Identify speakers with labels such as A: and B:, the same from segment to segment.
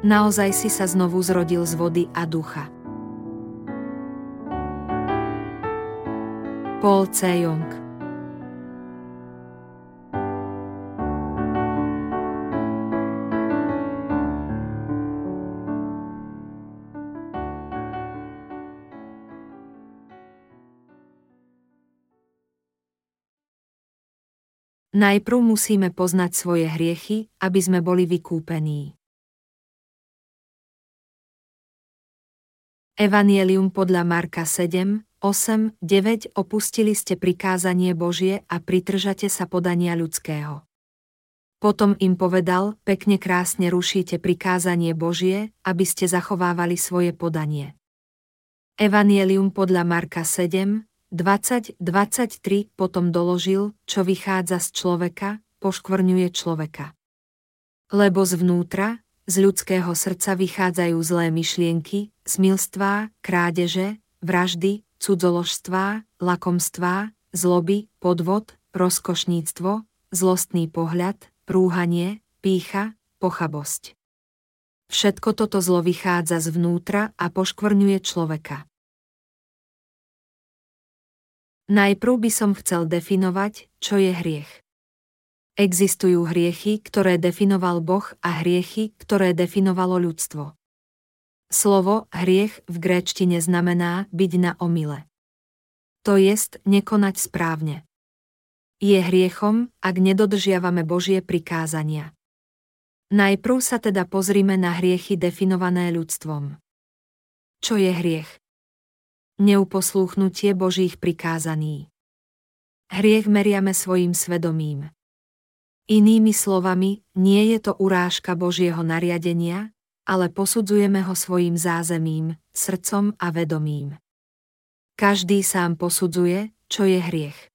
A: Naozaj si sa znovu zrodil z vody a ducha. Paul C. Young Najprv musíme poznať svoje hriechy, aby sme boli vykúpení. Evangelium podľa Marka 7, 8, 9 Opustili ste prikázanie Božie a pritržate sa podania ľudského. Potom im povedal, pekne krásne rušíte prikázanie Božie, aby ste zachovávali svoje podanie. Evangelium podľa Marka 7, 20, 23 potom doložil, čo vychádza z človeka, poškvrňuje človeka. Lebo zvnútra, z ľudského srdca vychádzajú zlé myšlienky, smilstvá, krádeže, vraždy, cudzoložstvá, lakomstvá, zloby, podvod, rozkošníctvo, zlostný pohľad, rúhanie, pícha, pochabosť. Všetko toto zlo vychádza zvnútra a poškvrňuje človeka. Najprv by som chcel definovať, čo je hriech. Existujú hriechy, ktoré definoval Boh a hriechy, ktoré definovalo ľudstvo. Slovo hriech v gréčtine znamená byť na omyle. To jest nekonať správne. Je hriechom, ak nedodržiavame Božie prikázania. Najprv sa teda pozrime na hriechy definované ľudstvom. Čo je hriech? Neuposlúchnutie Božích prikázaní. Hriech meriame svojim svedomím. Inými slovami, nie je to urážka Božieho nariadenia, ale posudzujeme ho svojim zázemím, srdcom a vedomím. Každý sám posudzuje, čo je hriech.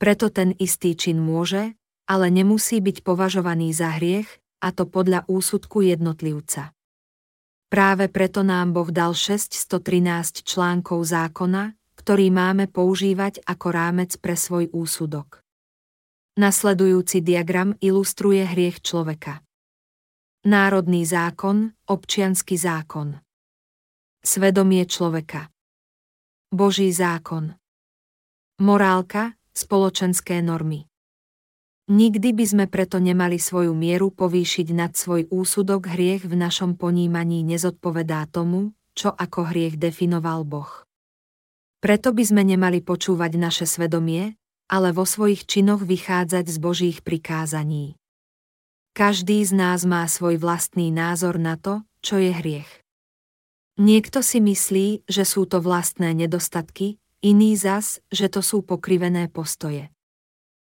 A: Preto ten istý čin môže, ale nemusí byť považovaný za hriech, a to podľa úsudku jednotlivca. Práve preto nám Boh dal 613 článkov zákona, ktorý máme používať ako rámec pre svoj úsudok. Nasledujúci diagram ilustruje hriech človeka. Národný zákon, občianský zákon. Svedomie človeka. Boží zákon. Morálka, spoločenské normy. Nikdy by sme preto nemali svoju mieru povýšiť nad svoj úsudok hriech v našom ponímaní nezodpovedá tomu, čo ako hriech definoval Boh. Preto by sme nemali počúvať naše svedomie, ale vo svojich činoch vychádzať z Božích prikázaní. Každý z nás má svoj vlastný názor na to, čo je hriech. Niekto si myslí, že sú to vlastné nedostatky, iný zas, že to sú pokrivené postoje.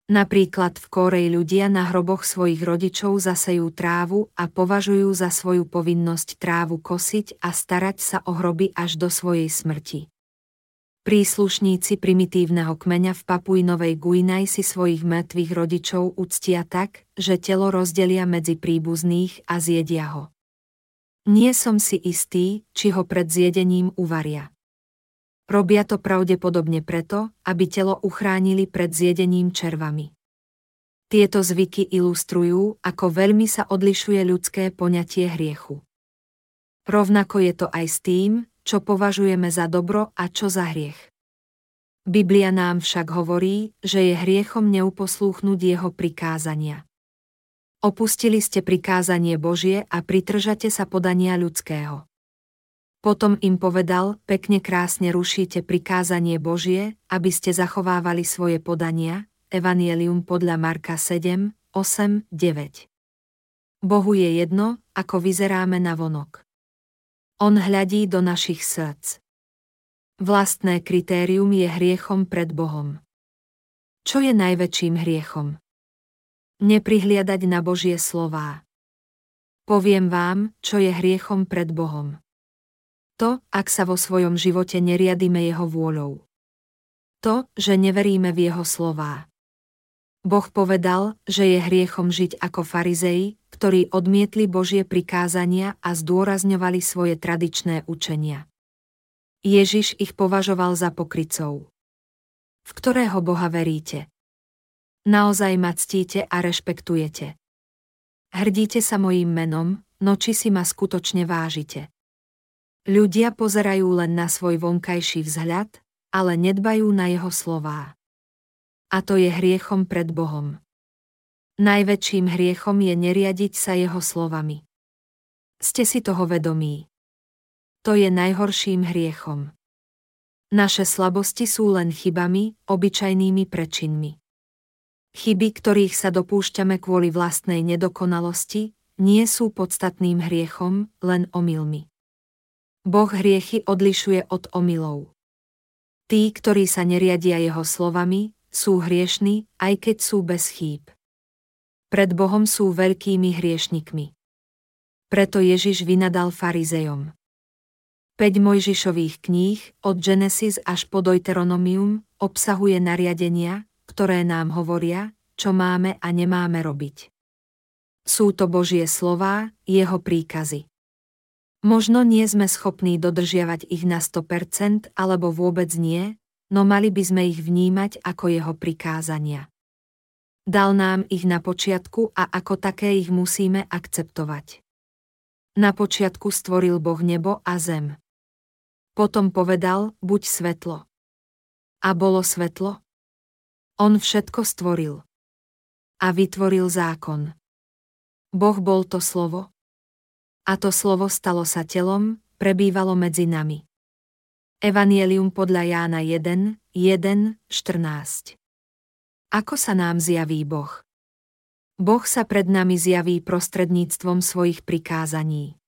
A: Napríklad v Kórej ľudia na hroboch svojich rodičov zasejú trávu a považujú za svoju povinnosť trávu kosiť a starať sa o hroby až do svojej smrti. Príslušníci primitívneho kmeňa v Papuj Novej Guinaj si svojich mŕtvych rodičov uctia tak, že telo rozdelia medzi príbuzných a zjedia ho. Nie som si istý, či ho pred zjedením uvaria. Robia to pravdepodobne preto, aby telo uchránili pred zjedením červami. Tieto zvyky ilustrujú, ako veľmi sa odlišuje ľudské poňatie hriechu. Rovnako je to aj s tým, čo považujeme za dobro a čo za hriech. Biblia nám však hovorí, že je hriechom neuposlúchnuť jeho prikázania. Opustili ste prikázanie Božie a pritržate sa podania ľudského. Potom im povedal, pekne krásne rušíte prikázanie Božie, aby ste zachovávali svoje podania, Evangelium podľa Marka 7, 8, 9. Bohu je jedno, ako vyzeráme na vonok. On hľadí do našich srdc. Vlastné kritérium je hriechom pred Bohom. Čo je najväčším hriechom? Neprihliadať na Božie slová. Poviem vám, čo je hriechom pred Bohom. To, ak sa vo svojom živote neriadime Jeho vôľou. To, že neveríme v Jeho slová. Boh povedal, že je hriechom žiť ako farizei, ktorí odmietli Božie prikázania a zdôrazňovali svoje tradičné učenia. Ježiš ich považoval za pokrycov. V ktorého Boha veríte? Naozaj ma ctíte a rešpektujete. Hrdíte sa mojím menom, no či si ma skutočne vážite. Ľudia pozerajú len na svoj vonkajší vzhľad, ale nedbajú na jeho slová. A to je hriechom pred Bohom. Najväčším hriechom je neriadiť sa jeho slovami. Ste si toho vedomí. To je najhorším hriechom. Naše slabosti sú len chybami, obyčajnými prečinmi. Chyby, ktorých sa dopúšťame kvôli vlastnej nedokonalosti, nie sú podstatným hriechom, len omylmi. Boh hriechy odlišuje od omylov. Tí, ktorí sa neriadia jeho slovami, sú hriešní, aj keď sú bez chýb. Pred Bohom sú veľkými hriešnikmi. Preto Ježiš vynadal farizejom. 5 Mojžišových kníh, od Genesis až po Deuteronomium, obsahuje nariadenia, ktoré nám hovoria, čo máme a nemáme robiť. Sú to Božie slová, jeho príkazy. Možno nie sme schopní dodržiavať ich na 100% alebo vôbec nie, no mali by sme ich vnímať ako jeho prikázania. Dal nám ich na počiatku a ako také ich musíme akceptovať. Na počiatku stvoril Boh nebo a zem. Potom povedal, buď svetlo. A bolo svetlo? On všetko stvoril. A vytvoril zákon. Boh bol to slovo, a to slovo stalo sa telom, prebývalo medzi nami. Evangelium podľa Jána 1, 1, 14 Ako sa nám zjaví Boh? Boh sa pred nami zjaví prostredníctvom svojich prikázaní.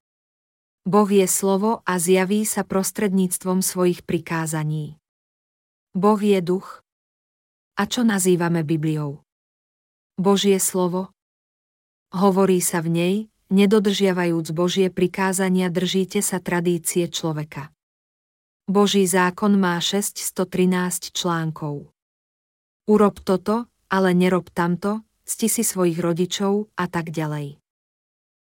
A: Boh je slovo a zjaví sa prostredníctvom svojich prikázaní. Boh je duch. A čo nazývame Bibliou? Božie slovo? Hovorí sa v nej, nedodržiavajúc Božie prikázania držíte sa tradície človeka. Boží zákon má 613 článkov. Urob toto, ale nerob tamto, sti si svojich rodičov a tak ďalej.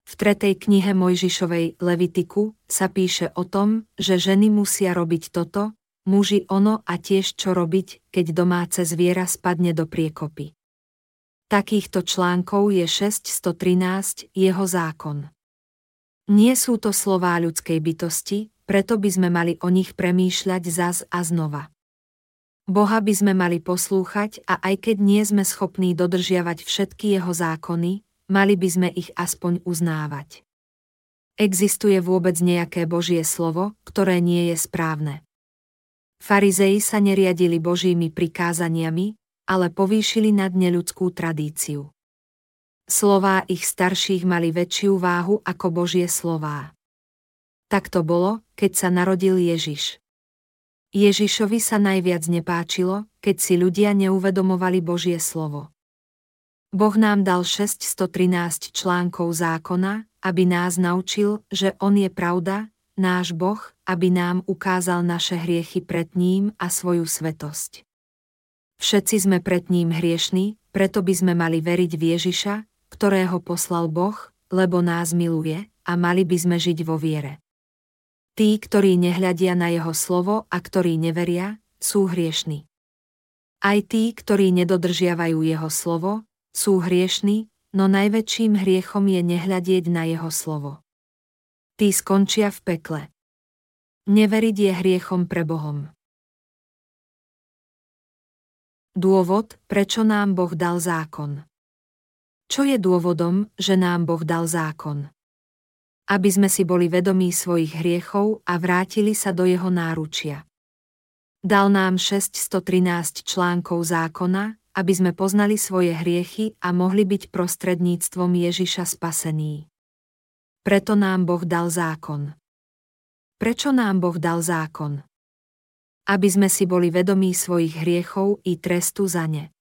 A: V tretej knihe Mojžišovej Levitiku sa píše o tom, že ženy musia robiť toto, muži ono a tiež čo robiť, keď domáce zviera spadne do priekopy. Takýchto článkov je 613 jeho zákon. Nie sú to slová ľudskej bytosti, preto by sme mali o nich premýšľať zas a znova. Boha by sme mali poslúchať a aj keď nie sme schopní dodržiavať všetky jeho zákony, mali by sme ich aspoň uznávať. Existuje vôbec nejaké Božie slovo, ktoré nie je správne. Farizei sa neriadili Božími prikázaniami, ale povýšili nad neľudskú tradíciu. Slová ich starších mali väčšiu váhu ako Božie slová. Tak to bolo, keď sa narodil Ježiš. Ježišovi sa najviac nepáčilo, keď si ľudia neuvedomovali Božie slovo. Boh nám dal 613 článkov zákona, aby nás naučil, že On je pravda, náš Boh, aby nám ukázal naše hriechy pred ním a svoju svetosť. Všetci sme pred ním hriešní, preto by sme mali veriť v Ježiša, ktorého poslal Boh, lebo nás miluje, a mali by sme žiť vo viere. Tí, ktorí nehľadia na jeho slovo a ktorí neveria, sú hriešní. Aj tí, ktorí nedodržiavajú jeho slovo, sú hriešní, no najväčším hriechom je nehľadieť na jeho slovo. Tí skončia v pekle. Neveriť je hriechom pre Bohom. Dôvod, prečo nám Boh dal zákon. Čo je dôvodom, že nám Boh dal zákon? Aby sme si boli vedomí svojich hriechov a vrátili sa do jeho náručia. Dal nám 613 článkov zákona, aby sme poznali svoje hriechy a mohli byť prostredníctvom Ježiša spasení. Preto nám Boh dal zákon. Prečo nám Boh dal zákon? aby sme si boli vedomí svojich hriechov i trestu za ne.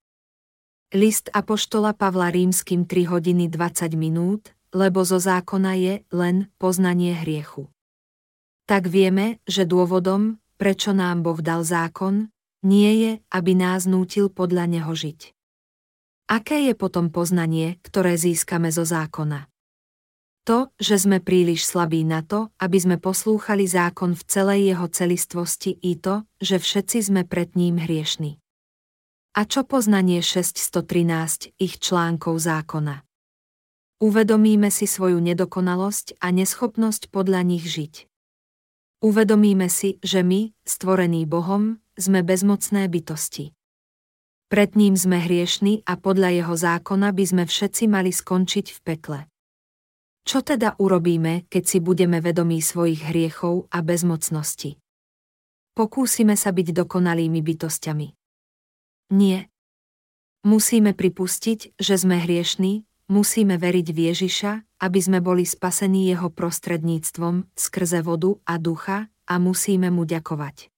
A: List Apoštola Pavla rímským 3 hodiny 20 minút, lebo zo zákona je len poznanie hriechu. Tak vieme, že dôvodom, prečo nám Boh dal zákon, nie je, aby nás nútil podľa neho žiť. Aké je potom poznanie, ktoré získame zo zákona? To, že sme príliš slabí na to, aby sme poslúchali zákon v celej jeho celistvosti i to, že všetci sme pred ním hriešni. A čo poznanie 613 ich článkov zákona? Uvedomíme si svoju nedokonalosť a neschopnosť podľa nich žiť. Uvedomíme si, že my, stvorení Bohom, sme bezmocné bytosti. Pred ním sme hriešni a podľa jeho zákona by sme všetci mali skončiť v pekle. Čo teda urobíme, keď si budeme vedomí svojich hriechov a bezmocnosti? Pokúsime sa byť dokonalými bytostiami. Nie. Musíme pripustiť, že sme hriešní, musíme veriť v Ježiša, aby sme boli spasení jeho prostredníctvom, skrze vodu a ducha, a musíme mu ďakovať.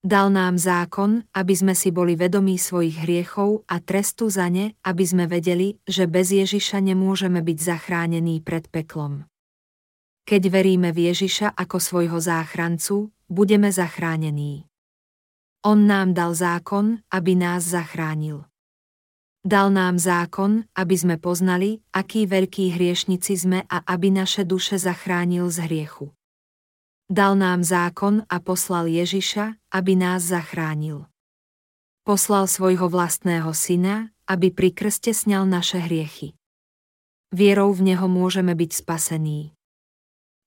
A: Dal nám zákon, aby sme si boli vedomí svojich hriechov a trestu za ne, aby sme vedeli, že bez Ježiša nemôžeme byť zachránení pred peklom. Keď veríme v Ježiša ako svojho záchrancu, budeme zachránení. On nám dal zákon, aby nás zachránil. Dal nám zákon, aby sme poznali, akí veľkí hriešnici sme a aby naše duše zachránil z hriechu. Dal nám zákon a poslal Ježiša, aby nás zachránil. Poslal svojho vlastného syna, aby pri krste sňal naše hriechy. Vierou v Neho môžeme byť spasení.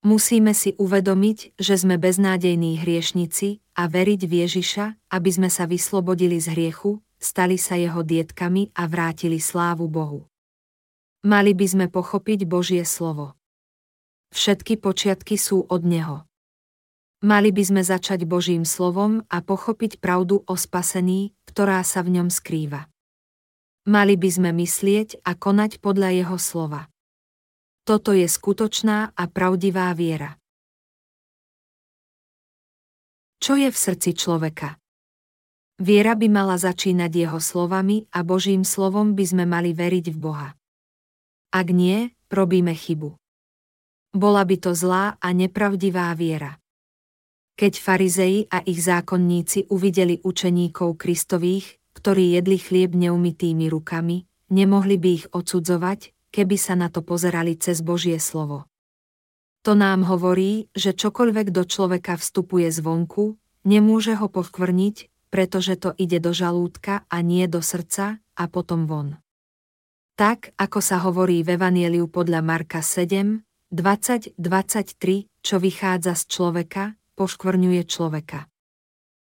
A: Musíme si uvedomiť, že sme beznádejní hriešnici a veriť v Ježiša, aby sme sa vyslobodili z hriechu, stali sa jeho dietkami a vrátili slávu Bohu. Mali by sme pochopiť Božie slovo. Všetky počiatky sú od Neho. Mali by sme začať Božím slovom a pochopiť pravdu o spasení, ktorá sa v ňom skrýva. Mali by sme myslieť a konať podľa Jeho slova. Toto je skutočná a pravdivá viera. Čo je v srdci človeka? Viera by mala začínať jeho slovami a Božím slovom by sme mali veriť v Boha. Ak nie, robíme chybu. Bola by to zlá a nepravdivá viera. Keď farizei a ich zákonníci uvideli učeníkov Kristových, ktorí jedli chlieb neumytými rukami, nemohli by ich odsudzovať, keby sa na to pozerali cez Božie slovo. To nám hovorí, že čokoľvek do človeka vstupuje zvonku, nemôže ho povkvrniť, pretože to ide do žalúdka a nie do srdca a potom von. Tak, ako sa hovorí v Evanieliu podľa Marka 7, 20-23, čo vychádza z človeka, poškvrňuje človeka.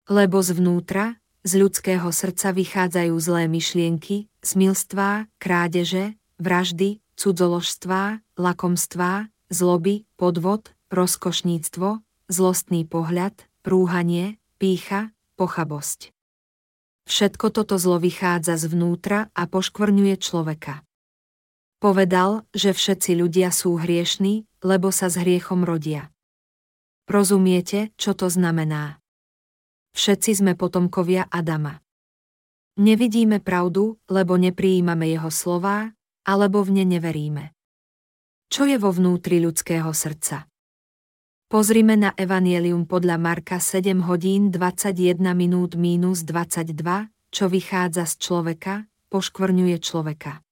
A: Lebo zvnútra, z ľudského srdca vychádzajú zlé myšlienky, smilstvá, krádeže, vraždy, cudzoložstvá, lakomstvá, zloby, podvod, rozkošníctvo, zlostný pohľad, rúhanie, pícha, pochabosť. Všetko toto zlo vychádza zvnútra a poškvrňuje človeka. Povedal, že všetci ľudia sú hriešní, lebo sa s hriechom rodia. Rozumiete, čo to znamená? Všetci sme potomkovia Adama. Nevidíme pravdu, lebo neprijímame jeho slová, alebo v ne neveríme. Čo je vo vnútri ľudského srdca? Pozrime na Evangelium podľa Marka 7 hodín 21 minút mínus 22, čo vychádza z človeka, poškvrňuje človeka.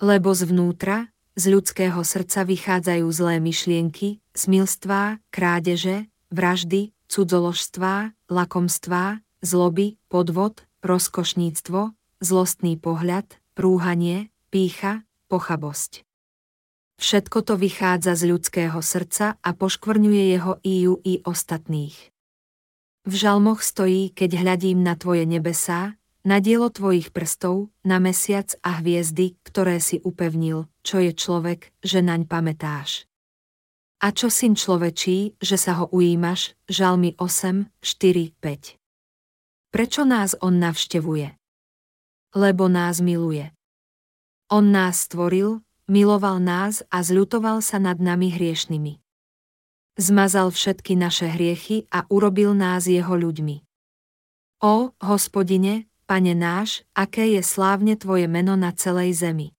A: Lebo zvnútra, z ľudského srdca vychádzajú zlé myšlienky, smilstvá, krádeže, vraždy, cudzoložstvá, lakomstvá, zloby, podvod, rozkošníctvo, zlostný pohľad, prúhanie, pícha, pochabosť. Všetko to vychádza z ľudského srdca a poškvrňuje jeho iu i ostatných. V žalmoch stojí, keď hľadím na tvoje nebesá, na dielo tvojich prstov, na mesiac a hviezdy, ktoré si upevnil, čo je človek, že naň pamätáš. A čo syn človečí, že sa ho ujímaš, žalmy 8, 4, 5. Prečo nás on navštevuje? Lebo nás miluje. On nás stvoril, miloval nás a zľutoval sa nad nami hriešnými. Zmazal všetky naše hriechy a urobil nás jeho ľuďmi. O, hospodine, pane náš, aké je slávne tvoje meno na celej zemi.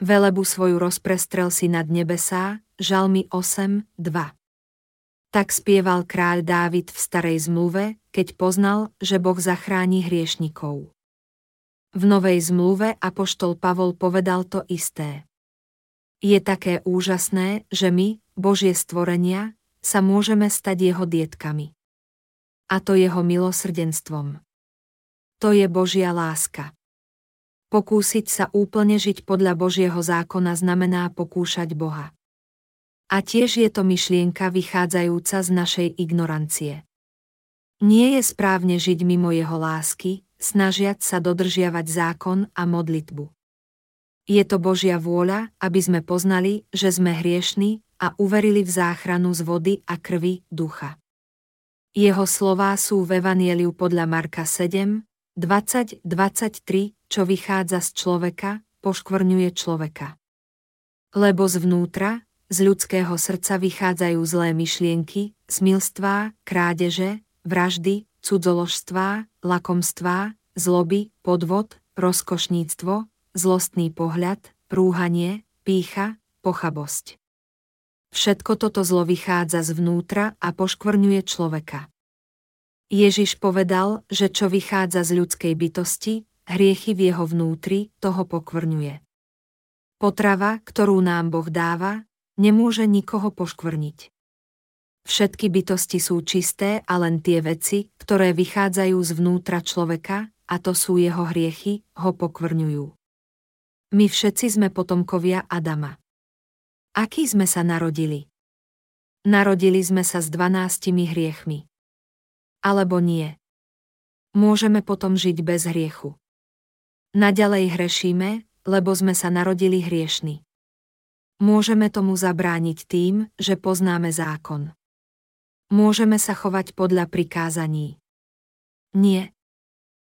A: Velebu svoju rozprestrel si nad nebesá, žalmi 8, 2. Tak spieval kráľ Dávid v starej zmluve, keď poznal, že Boh zachráni hriešnikov. V novej zmluve apoštol Pavol povedal to isté. Je také úžasné, že my, Božie stvorenia, sa môžeme stať jeho dietkami. A to jeho milosrdenstvom. To je Božia láska. Pokúsiť sa úplne žiť podľa Božieho zákona znamená pokúšať Boha. A tiež je to myšlienka vychádzajúca z našej ignorancie. Nie je správne žiť mimo jeho lásky, snažiať sa dodržiavať zákon a modlitbu. Je to Božia vôľa, aby sme poznali, že sme hriešni a uverili v záchranu z vody a krvi ducha. Jeho slová sú v Evanieliu podľa Marka 7, 20-23 čo vychádza z človeka, poškvrňuje človeka. Lebo zvnútra, z ľudského srdca vychádzajú zlé myšlienky, smilstvá, krádeže, vraždy, cudzoložstvá, lakomstvá, zloby, podvod, rozkošníctvo, zlostný pohľad, prúhanie, pícha, pochabosť. Všetko toto zlo vychádza zvnútra a poškvrňuje človeka. Ježiš povedal, že čo vychádza z ľudskej bytosti, hriechy v jeho vnútri toho pokvrňuje. Potrava, ktorú nám Boh dáva, nemôže nikoho poškvrniť. Všetky bytosti sú čisté a len tie veci, ktoré vychádzajú zvnútra človeka, a to sú jeho hriechy, ho pokvrňujú. My všetci sme potomkovia Adama. Aký sme sa narodili? Narodili sme sa s dvanáctimi hriechmi. Alebo nie. Môžeme potom žiť bez hriechu. Naďalej hrešíme, lebo sme sa narodili hriešni. Môžeme tomu zabrániť tým, že poznáme zákon. Môžeme sa chovať podľa prikázaní. Nie.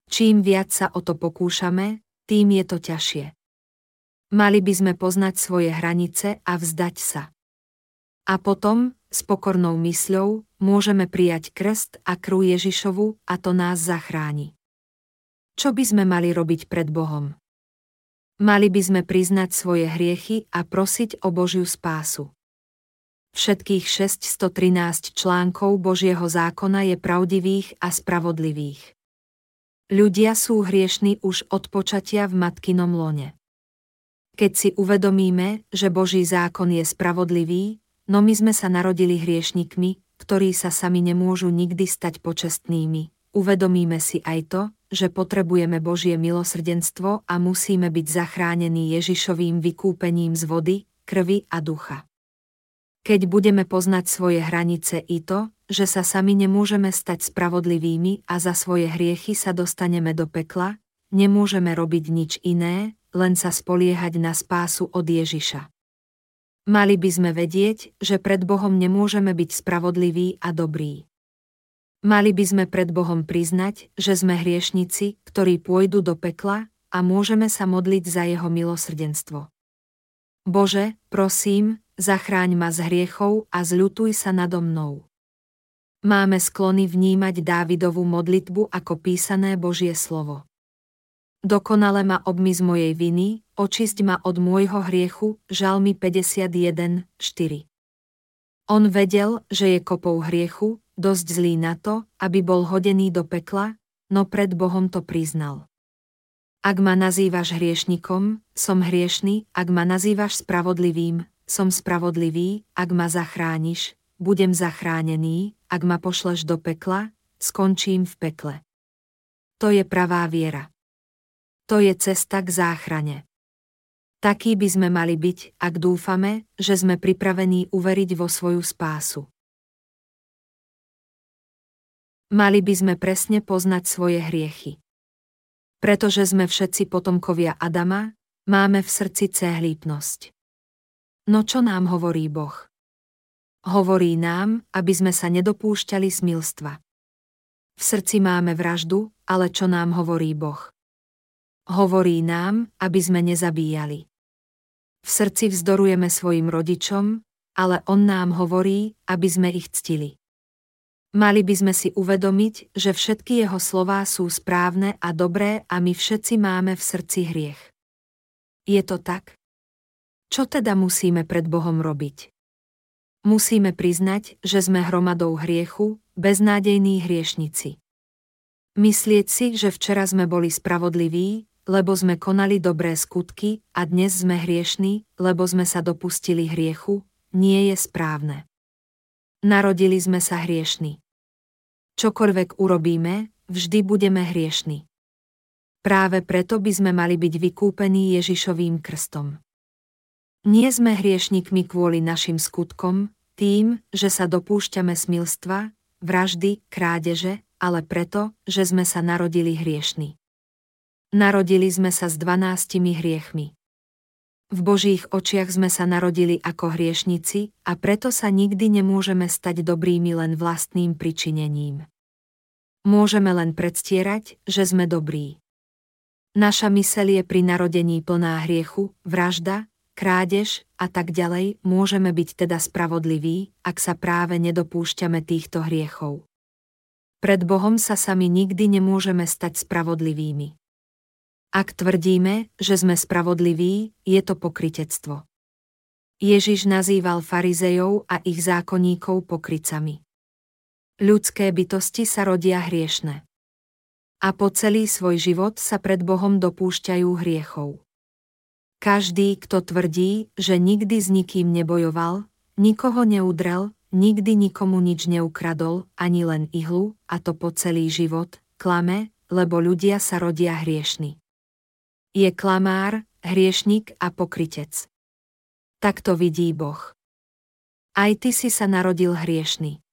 A: Čím viac sa o to pokúšame, tým je to ťažšie. Mali by sme poznať svoje hranice a vzdať sa. A potom, s pokornou mysľou, môžeme prijať krst a krú Ježišovu a to nás zachráni. Čo by sme mali robiť pred Bohom? Mali by sme priznať svoje hriechy a prosiť o Božiu spásu. Všetkých 613 článkov Božieho zákona je pravdivých a spravodlivých. Ľudia sú hriešni už od počatia v matkinom lone. Keď si uvedomíme, že Boží zákon je spravodlivý, no my sme sa narodili hriešnikmi, ktorí sa sami nemôžu nikdy stať počestnými, uvedomíme si aj to, že potrebujeme Božie milosrdenstvo a musíme byť zachránení Ježišovým vykúpením z vody, krvi a ducha. Keď budeme poznať svoje hranice i to, že sa sami nemôžeme stať spravodlivými a za svoje hriechy sa dostaneme do pekla, nemôžeme robiť nič iné, len sa spoliehať na spásu od Ježiša. Mali by sme vedieť, že pred Bohom nemôžeme byť spravodliví a dobrí. Mali by sme pred Bohom priznať, že sme hriešnici, ktorí pôjdu do pekla a môžeme sa modliť za jeho milosrdenstvo. Bože, prosím, zachráň ma z hriechov a zľutuj sa nado mnou. Máme sklony vnímať Dávidovú modlitbu ako písané Božie slovo. Dokonale ma obmy z mojej viny, očisť ma od môjho hriechu, žalmy 51, 4. On vedel, že je kopou hriechu, dosť zlý na to, aby bol hodený do pekla, no pred Bohom to priznal. Ak ma nazývaš hriešnikom, som hriešný, ak ma nazývaš spravodlivým, som spravodlivý, ak ma zachrániš, budem zachránený, ak ma pošleš do pekla, skončím v pekle. To je pravá viera. To je cesta k záchrane. Taký by sme mali byť, ak dúfame, že sme pripravení uveriť vo svoju spásu. Mali by sme presne poznať svoje hriechy. Pretože sme všetci potomkovia Adama, máme v srdci cehlípnosť. No čo nám hovorí Boh? Hovorí nám, aby sme sa nedopúšťali smilstva. V srdci máme vraždu, ale čo nám hovorí Boh? Hovorí nám, aby sme nezabíjali. V srdci vzdorujeme svojim rodičom, ale On nám hovorí, aby sme ich ctili. Mali by sme si uvedomiť, že všetky jeho slová sú správne a dobré a my všetci máme v srdci hriech. Je to tak? Čo teda musíme pred Bohom robiť? Musíme priznať, že sme hromadou hriechu, beznádejní hriešnici. Myslieť si, že včera sme boli spravodliví, lebo sme konali dobré skutky a dnes sme hriešní, lebo sme sa dopustili hriechu, nie je správne. Narodili sme sa hriešni. Čokoľvek urobíme, vždy budeme hriešni. Práve preto by sme mali byť vykúpení Ježišovým krstom. Nie sme hriešnikmi kvôli našim skutkom, tým, že sa dopúšťame smilstva, vraždy, krádeže, ale preto, že sme sa narodili hriešni. Narodili sme sa s dvanáctimi hriechmi. V Božích očiach sme sa narodili ako hriešnici a preto sa nikdy nemôžeme stať dobrými len vlastným pričinením. Môžeme len predstierať, že sme dobrí. Naša mysel je pri narodení plná hriechu, vražda, krádež a tak ďalej, môžeme byť teda spravodliví, ak sa práve nedopúšťame týchto hriechov. Pred Bohom sa sami nikdy nemôžeme stať spravodlivými. Ak tvrdíme, že sme spravodliví, je to pokritectvo. Ježiš nazýval farizejov a ich zákonníkov pokrycami. Ľudské bytosti sa rodia hriešne. A po celý svoj život sa pred Bohom dopúšťajú hriechov. Každý, kto tvrdí, že nikdy s nikým nebojoval, nikoho neudrel, nikdy nikomu nič neukradol, ani len ihlu, a to po celý život, klame, lebo ľudia sa rodia hriešni. Je klamár, hriešnik a pokrytec. Tak to vidí Boh. Aj ty si sa narodil hriešný.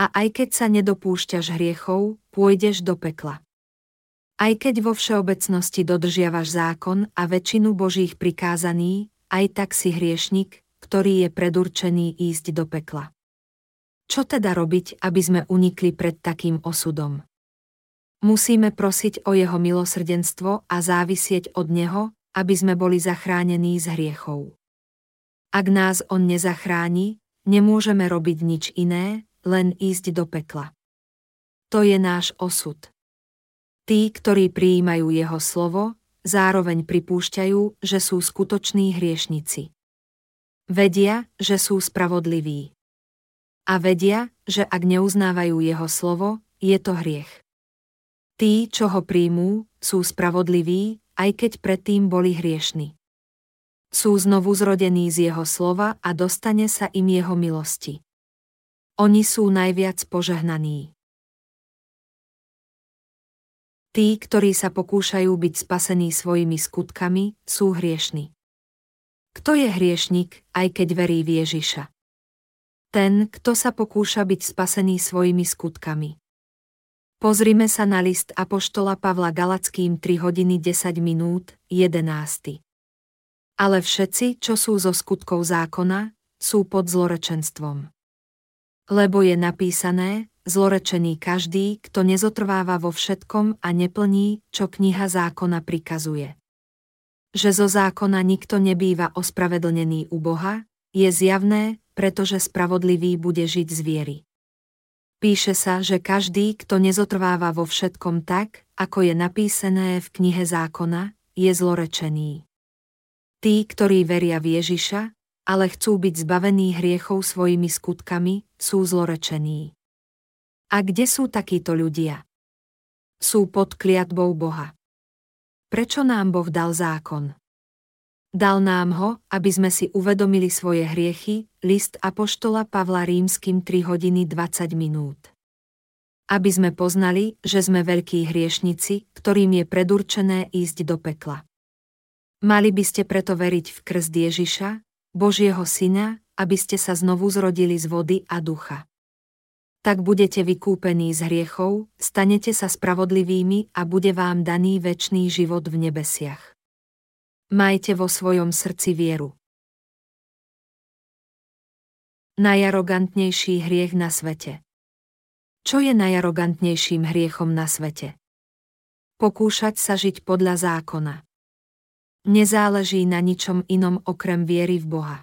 A: A aj keď sa nedopúšťaš hriechov, pôjdeš do pekla. Aj keď vo všeobecnosti dodržiavaš zákon a väčšinu Božích prikázaní, aj tak si hriešnik, ktorý je predurčený ísť do pekla. Čo teda robiť, aby sme unikli pred takým osudom? Musíme prosiť o jeho milosrdenstvo a závisieť od neho, aby sme boli zachránení z hriechov. Ak nás on nezachráni, nemôžeme robiť nič iné, len ísť do pekla. To je náš osud. Tí, ktorí prijímajú jeho slovo, zároveň pripúšťajú, že sú skutoční hriešnici. Vedia, že sú spravodliví. A vedia, že ak neuznávajú jeho slovo, je to hriech. Tí, čo ho príjmú, sú spravodliví, aj keď predtým boli hriešni. Sú znovu zrodení z jeho slova a dostane sa im jeho milosti. Oni sú najviac požehnaní. Tí, ktorí sa pokúšajú byť spasení svojimi skutkami, sú hriešni. Kto je hriešnik, aj keď verí v Ježiša? Ten, kto sa pokúša byť spasený svojimi skutkami. Pozrime sa na list Apoštola Pavla Galackým 3 hodiny 10 minút, 11. Ale všetci, čo sú zo skutkov zákona, sú pod zlorečenstvom. Lebo je napísané, zlorečený každý, kto nezotrváva vo všetkom a neplní, čo kniha zákona prikazuje. Že zo zákona nikto nebýva ospravedlnený u Boha, je zjavné, pretože spravodlivý bude žiť z viery. Píše sa, že každý, kto nezotrváva vo všetkom tak, ako je napísané v knihe zákona, je zlorečený. Tí, ktorí veria v Ježiša, ale chcú byť zbavení hriechov svojimi skutkami, sú zlorečení. A kde sú takíto ľudia? Sú pod kliatbou Boha. Prečo nám Boh dal zákon? Dal nám ho, aby sme si uvedomili svoje hriechy, list Apoštola Pavla Rímským 3 hodiny 20 minút. Aby sme poznali, že sme veľkí hriešnici, ktorým je predurčené ísť do pekla. Mali by ste preto veriť v krst Ježiša, Božieho Syna, aby ste sa znovu zrodili z vody a ducha tak budete vykúpení z hriechov, stanete sa spravodlivými a bude vám daný väčší život v nebesiach. Majte vo svojom srdci vieru. Najarogantnejší hriech na svete. Čo je najarogantnejším hriechom na svete? Pokúšať sa žiť podľa zákona. Nezáleží na ničom inom okrem viery v Boha.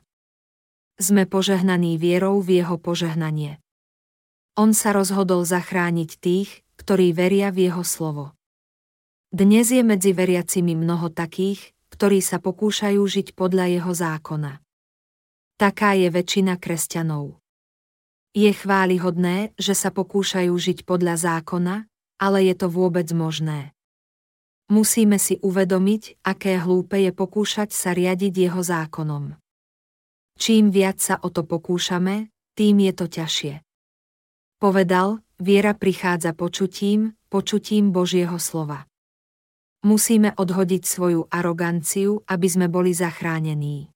A: Sme požehnaní vierou v Jeho požehnanie. On sa rozhodol zachrániť tých, ktorí veria v jeho slovo. Dnes je medzi veriacimi mnoho takých, ktorí sa pokúšajú žiť podľa jeho zákona. Taká je väčšina kresťanov. Je chválihodné, že sa pokúšajú žiť podľa zákona, ale je to vôbec možné. Musíme si uvedomiť, aké hlúpe je pokúšať sa riadiť jeho zákonom. Čím viac sa o to pokúšame, tým je to ťažšie. Povedal, viera prichádza počutím, počutím Božieho slova. Musíme odhodiť svoju aroganciu, aby sme boli zachránení.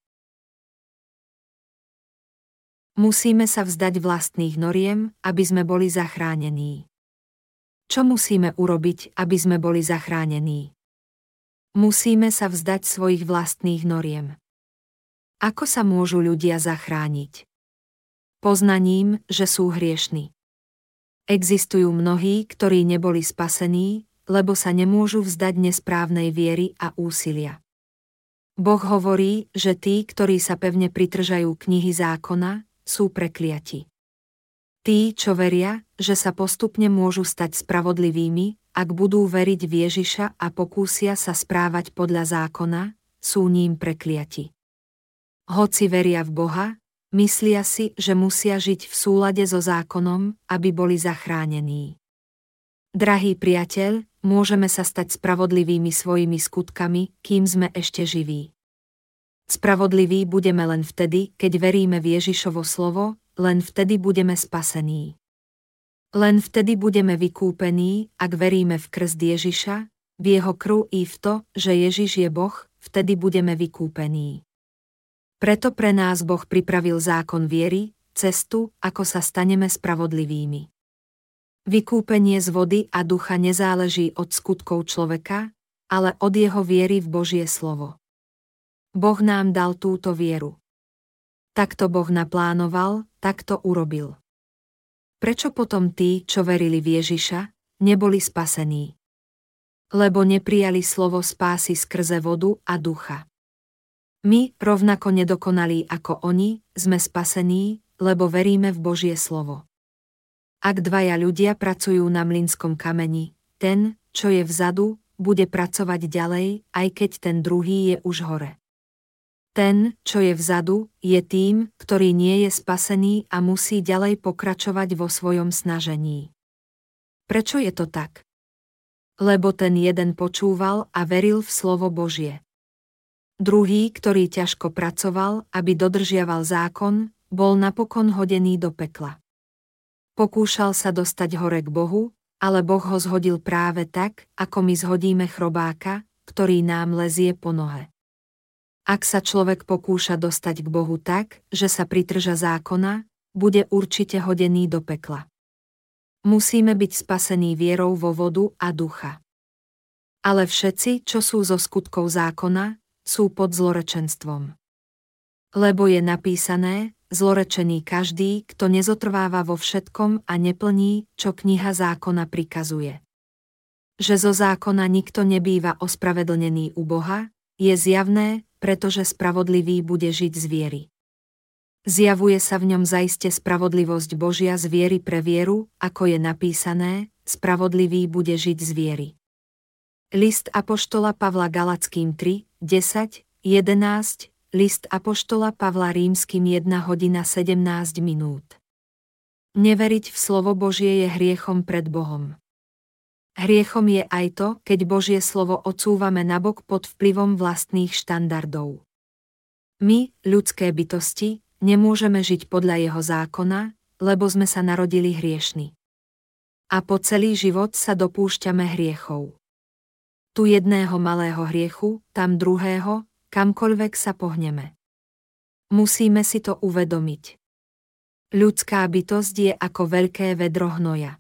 A: Musíme sa vzdať vlastných noriem, aby sme boli zachránení. Čo musíme urobiť, aby sme boli zachránení? Musíme sa vzdať svojich vlastných noriem. Ako sa môžu ľudia zachrániť? Poznaním, že sú hriešni. Existujú mnohí, ktorí neboli spasení, lebo sa nemôžu vzdať nesprávnej viery a úsilia. Boh hovorí, že tí, ktorí sa pevne pritržajú knihy zákona, sú prekliati. Tí, čo veria, že sa postupne môžu stať spravodlivými, ak budú veriť v Ježiša a pokúsia sa správať podľa zákona, sú ním prekliati. Hoci veria v Boha, myslia si, že musia žiť v súlade so zákonom, aby boli zachránení. Drahý priateľ, môžeme sa stať spravodlivými svojimi skutkami, kým sme ešte živí. Spravodliví budeme len vtedy, keď veríme v Ježišovo slovo, len vtedy budeme spasení. Len vtedy budeme vykúpení, ak veríme v krst Ježiša, v jeho krv i v to, že Ježiš je Boh, vtedy budeme vykúpení. Preto pre nás Boh pripravil zákon viery, cestu, ako sa staneme spravodlivými. Vykúpenie z vody a ducha nezáleží od skutkov človeka, ale od jeho viery v Božie slovo. Boh nám dal túto vieru. Takto Boh naplánoval, takto urobil. Prečo potom tí, čo verili v Ježiša, neboli spasení? Lebo neprijali slovo spásy skrze vodu a ducha. My, rovnako nedokonalí ako oni, sme spasení, lebo veríme v Božie slovo. Ak dvaja ľudia pracujú na mlinskom kameni, ten, čo je vzadu, bude pracovať ďalej, aj keď ten druhý je už hore. Ten, čo je vzadu, je tým, ktorý nie je spasený a musí ďalej pokračovať vo svojom snažení. Prečo je to tak? Lebo ten jeden počúval a veril v slovo Božie. Druhý, ktorý ťažko pracoval, aby dodržiaval zákon, bol napokon hodený do pekla. Pokúšal sa dostať hore k Bohu, ale Boh ho zhodil práve tak, ako my zhodíme chrobáka, ktorý nám lezie po nohe. Ak sa človek pokúša dostať k Bohu tak, že sa pritrža zákona, bude určite hodený do pekla. Musíme byť spasení vierou vo vodu a ducha. Ale všetci, čo sú zo skutkov zákona, sú pod zlorečenstvom. Lebo je napísané, zlorečený každý, kto nezotrváva vo všetkom a neplní, čo kniha zákona prikazuje. Že zo zákona nikto nebýva ospravedlnený u Boha, je zjavné, pretože spravodlivý bude žiť z viery. Zjavuje sa v ňom zaiste spravodlivosť Božia z viery pre vieru, ako je napísané, spravodlivý bude žiť z viery. List Apoštola Pavla Galackým 3, 10, 11, List Apoštola Pavla Rímským 1 hodina 17 minút. Neveriť v slovo Božie je hriechom pred Bohom. Hriechom je aj to, keď Božie slovo odsúvame nabok pod vplyvom vlastných štandardov. My, ľudské bytosti, nemôžeme žiť podľa jeho zákona, lebo sme sa narodili hriešni. A po celý život sa dopúšťame hriechov. Tu jedného malého hriechu, tam druhého, kamkoľvek sa pohneme. Musíme si to uvedomiť. Ľudská bytosť je ako veľké vedro hnoja.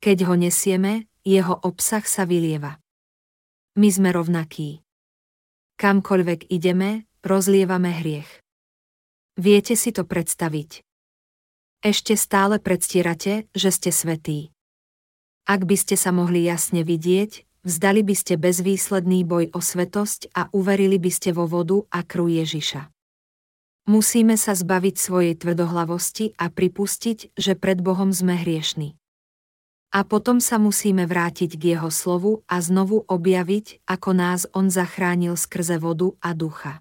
A: Keď ho nesieme, jeho obsah sa vylieva. My sme rovnakí. Kamkoľvek ideme, rozlievame hriech. Viete si to predstaviť. Ešte stále predstierate, že ste svetí. Ak by ste sa mohli jasne vidieť, vzdali by ste bezvýsledný boj o svetosť a uverili by ste vo vodu a krv Ježiša. Musíme sa zbaviť svojej tvrdohlavosti a pripustiť, že pred Bohom sme hriešni. A potom sa musíme vrátiť k Jeho slovu a znovu objaviť, ako nás On zachránil skrze vodu a ducha.